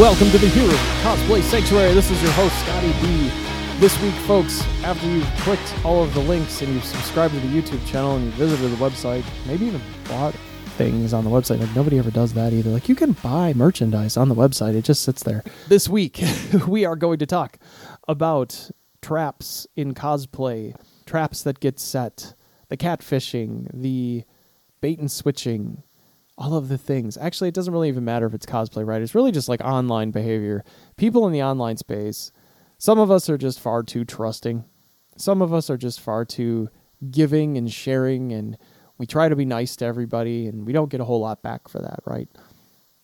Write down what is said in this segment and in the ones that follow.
welcome to the Hero Cosplay Sanctuary. This is your host, Scotty B. This week, folks, after you've clicked all of the links and you've subscribed to the YouTube channel and you visited the website, maybe even bought things on the website. Like nobody ever does that either. Like you can buy merchandise on the website, it just sits there. This week, we are going to talk about traps in cosplay, traps that get set, the catfishing, the bait and switching, all of the things. Actually, it doesn't really even matter if it's cosplay, right? It's really just like online behavior. People in the online space, some of us are just far too trusting. Some of us are just far too giving and sharing, and we try to be nice to everybody, and we don't get a whole lot back for that, right?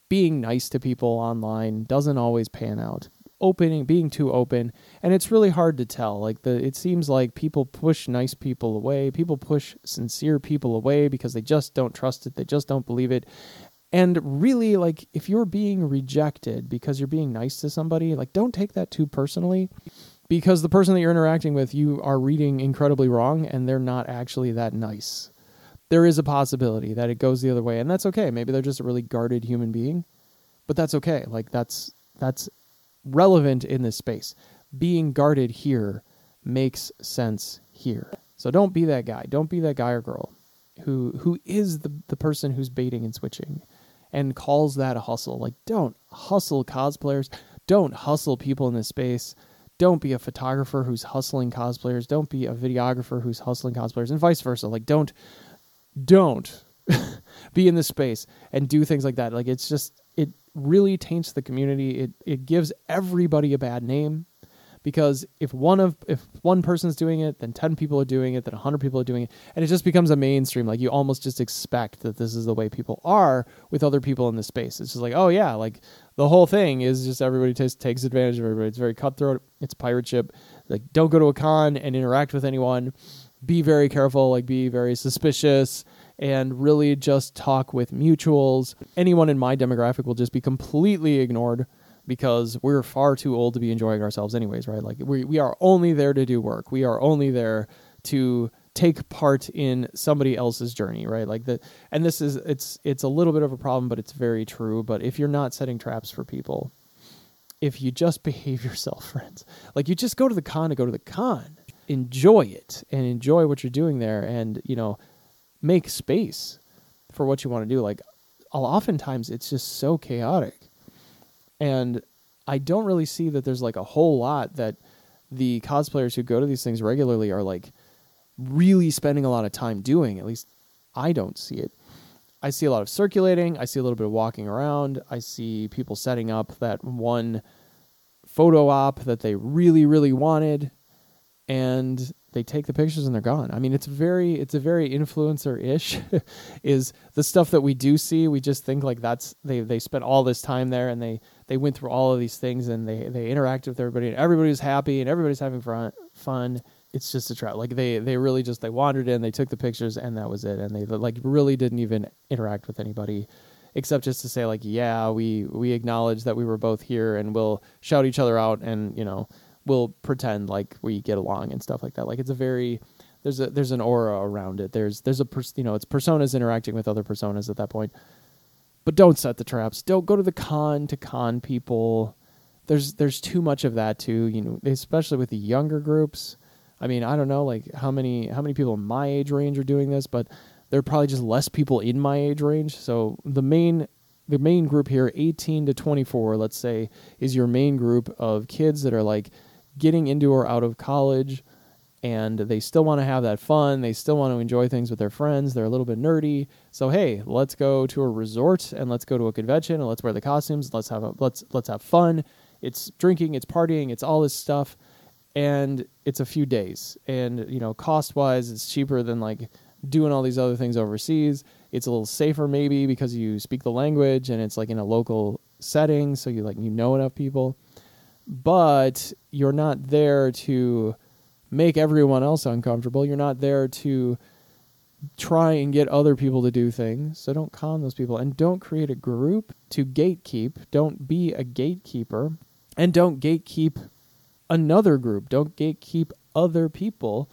Being nice to people online doesn't always pan out opening being too open and it's really hard to tell. Like the it seems like people push nice people away. People push sincere people away because they just don't trust it. They just don't believe it. And really like if you're being rejected because you're being nice to somebody like don't take that too personally because the person that you're interacting with you are reading incredibly wrong and they're not actually that nice. There is a possibility that it goes the other way and that's okay. Maybe they're just a really guarded human being but that's okay. Like that's that's relevant in this space. Being guarded here makes sense here. So don't be that guy. Don't be that guy or girl who who is the the person who's baiting and switching and calls that a hustle. Like don't hustle cosplayers. Don't hustle people in this space. Don't be a photographer who's hustling cosplayers. Don't be a videographer who's hustling cosplayers and vice versa. Like don't don't be in this space and do things like that. Like it's just really taints the community. It it gives everybody a bad name because if one of if one person's doing it, then 10 people are doing it, then 100 people are doing it, and it just becomes a mainstream. Like you almost just expect that this is the way people are with other people in the space. It's just like, "Oh yeah, like the whole thing is just everybody takes takes advantage of everybody. It's very cutthroat. It's pirate ship. Like don't go to a con and interact with anyone. Be very careful, like be very suspicious and really just talk with mutuals. Anyone in my demographic will just be completely ignored because we're far too old to be enjoying ourselves anyways, right? Like we we are only there to do work. We are only there to take part in somebody else's journey, right? Like the and this is it's it's a little bit of a problem, but it's very true. But if you're not setting traps for people, if you just behave yourself, friends, like you just go to the con to go to the con, enjoy it and enjoy what you're doing there, and you know make space for what you want to do. Like, oftentimes it's just so chaotic. And I don't really see that there's like a whole lot that the cosplayers who go to these things regularly are like really spending a lot of time doing. At least I don't see it. I see a lot of circulating. I see a little bit of walking around. I see people setting up that one photo op that they really, really wanted. And they take the pictures and they're gone. I mean, it's very it's a very influencer ish. is the stuff that we do see? We just think like that's they they spent all this time there and they they went through all of these things and they they interacted with everybody and everybody's happy and everybody's having fun fun. It's just a trap. Like they they really just they wandered in, they took the pictures and that was it. And they like really didn't even interact with anybody except just to say like yeah we we acknowledge that we were both here and we'll shout each other out and you know will pretend like we get along and stuff like that. Like it's a very there's a there's an aura around it. There's there's a pers- you know it's personas interacting with other personas at that point. But don't set the traps. Don't go to the con to con people. There's there's too much of that too. You know, especially with the younger groups. I mean, I don't know like how many how many people in my age range are doing this, but there are probably just less people in my age range. So the main the main group here, 18 to 24, let's say, is your main group of kids that are like getting into or out of college and they still want to have that fun. They still want to enjoy things with their friends. They're a little bit nerdy. So hey, let's go to a resort and let's go to a convention and let's wear the costumes. Let's have a let's let's have fun. It's drinking, it's partying, it's all this stuff, and it's a few days. And you know, cost wise, it's cheaper than like doing all these other things overseas. It's a little safer maybe because you speak the language and it's like in a local setting, so you like you know enough people but you're not there to make everyone else uncomfortable. You're not there to try and get other people to do things. So don't con those people and don't create a group to gatekeep. Don't be a gatekeeper and don't gatekeep another group. Don't gatekeep other people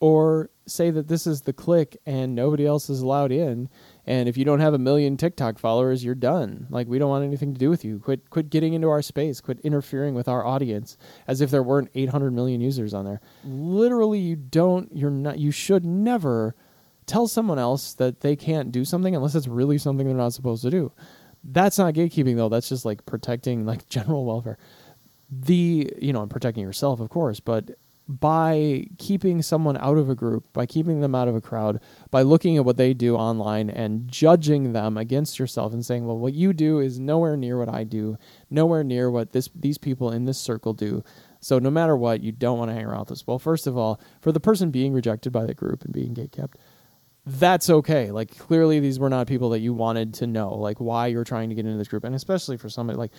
or say that this is the clique and nobody else is allowed in. And if you don't have a million TikTok followers, you're done. Like we don't want anything to do with you. Quit quit getting into our space. Quit interfering with our audience as if there weren't 800 million users on there. Literally you don't you're not you should never tell someone else that they can't do something unless it's really something they're not supposed to do. That's not gatekeeping though. That's just like protecting like general welfare. The you know, and protecting yourself, of course, but by keeping someone out of a group, by keeping them out of a crowd, by looking at what they do online and judging them against yourself and saying, "Well, what you do is nowhere near what I do, nowhere near what this these people in this circle do." So no matter what, you don't want to hang around with us. Well, first of all, for the person being rejected by the group and being gatekept, that's okay. Like clearly these were not people that you wanted to know, like why you're trying to get into this group. And especially for somebody like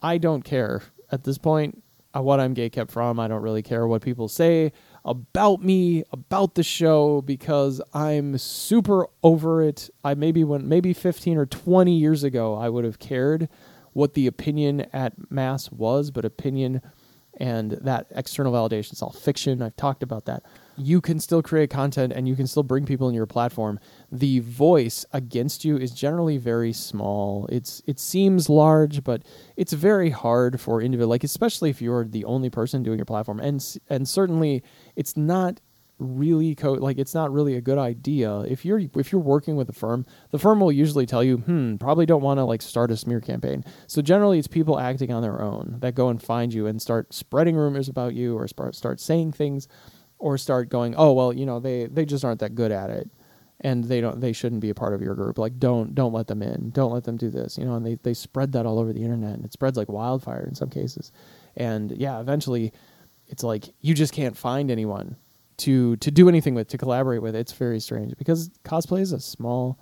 I don't care at this point Uh, what I'm gatekept from. I don't really care what people say about me, about the show, because I'm super over it. I maybe when maybe 15 or 20 years ago, I would have cared what the opinion at mass was, but opinion and that external validation is all fiction. I've talked about that you can still create content and you can still bring people in your platform. The voice against you is generally very small. It's it seems large, but it's very hard for individual like especially if you're the only person doing your platform. And and certainly it's not really co- like it's not really a good idea if you're if you're working with a firm the firm will usually tell you hmm probably don't want to like start a smear campaign so generally it's people acting on their own that go and find you and start spreading rumors about you or start start saying things or start going, oh well, you know they they just aren't that good at it, and they don't they shouldn't be a part of your group. Like don't don't let them in, don't let them do this, you know. And they they spread that all over the internet, and it spreads like wildfire in some cases. And yeah, eventually, it's like you just can't find anyone to to do anything with to collaborate with. It's very strange because cosplay is a small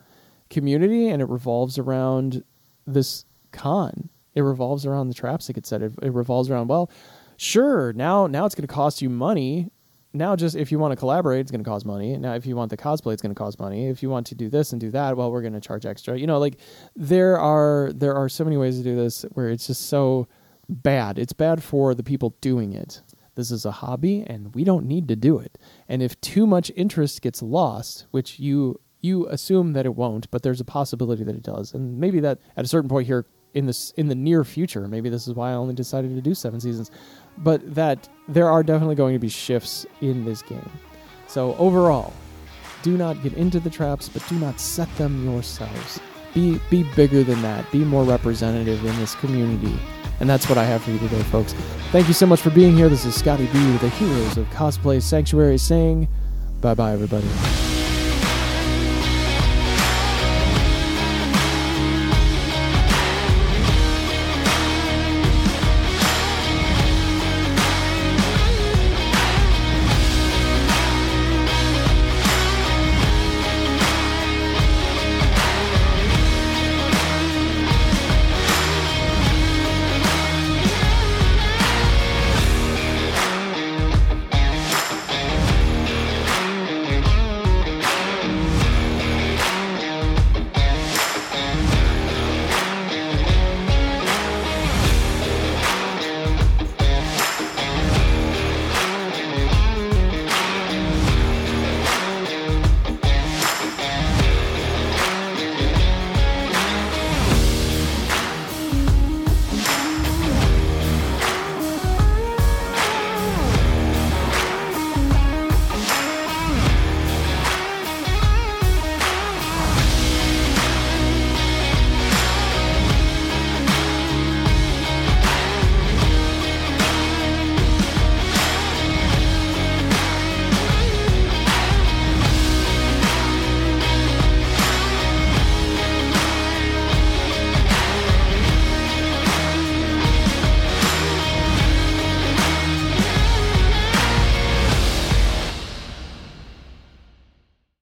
community and it revolves around this con. It revolves around the traps that get set. It, it revolves around well, sure now now it's going to cost you money now just if you want to collaborate it's going to cost money. Now if you want the cosplay it's going to cost money. If you want to do this and do that well we're going to charge extra. You know like there are there are so many ways to do this where it's just so bad. It's bad for the people doing it. This is a hobby and we don't need to do it. And if too much interest gets lost which you you assume that it won't but there's a possibility that it does and maybe that at a certain point here in this in the near future maybe this is why i only decided to do seven seasons but that there are definitely going to be shifts in this game. So overall, do not get into the traps, but do not set them yourselves. Be be bigger than that. Be more representative in this community. And that's what I have for you today, folks. Thank you so much for being here. This is Scotty B with the Heroes of Cosplay Sanctuary saying bye bye, everybody.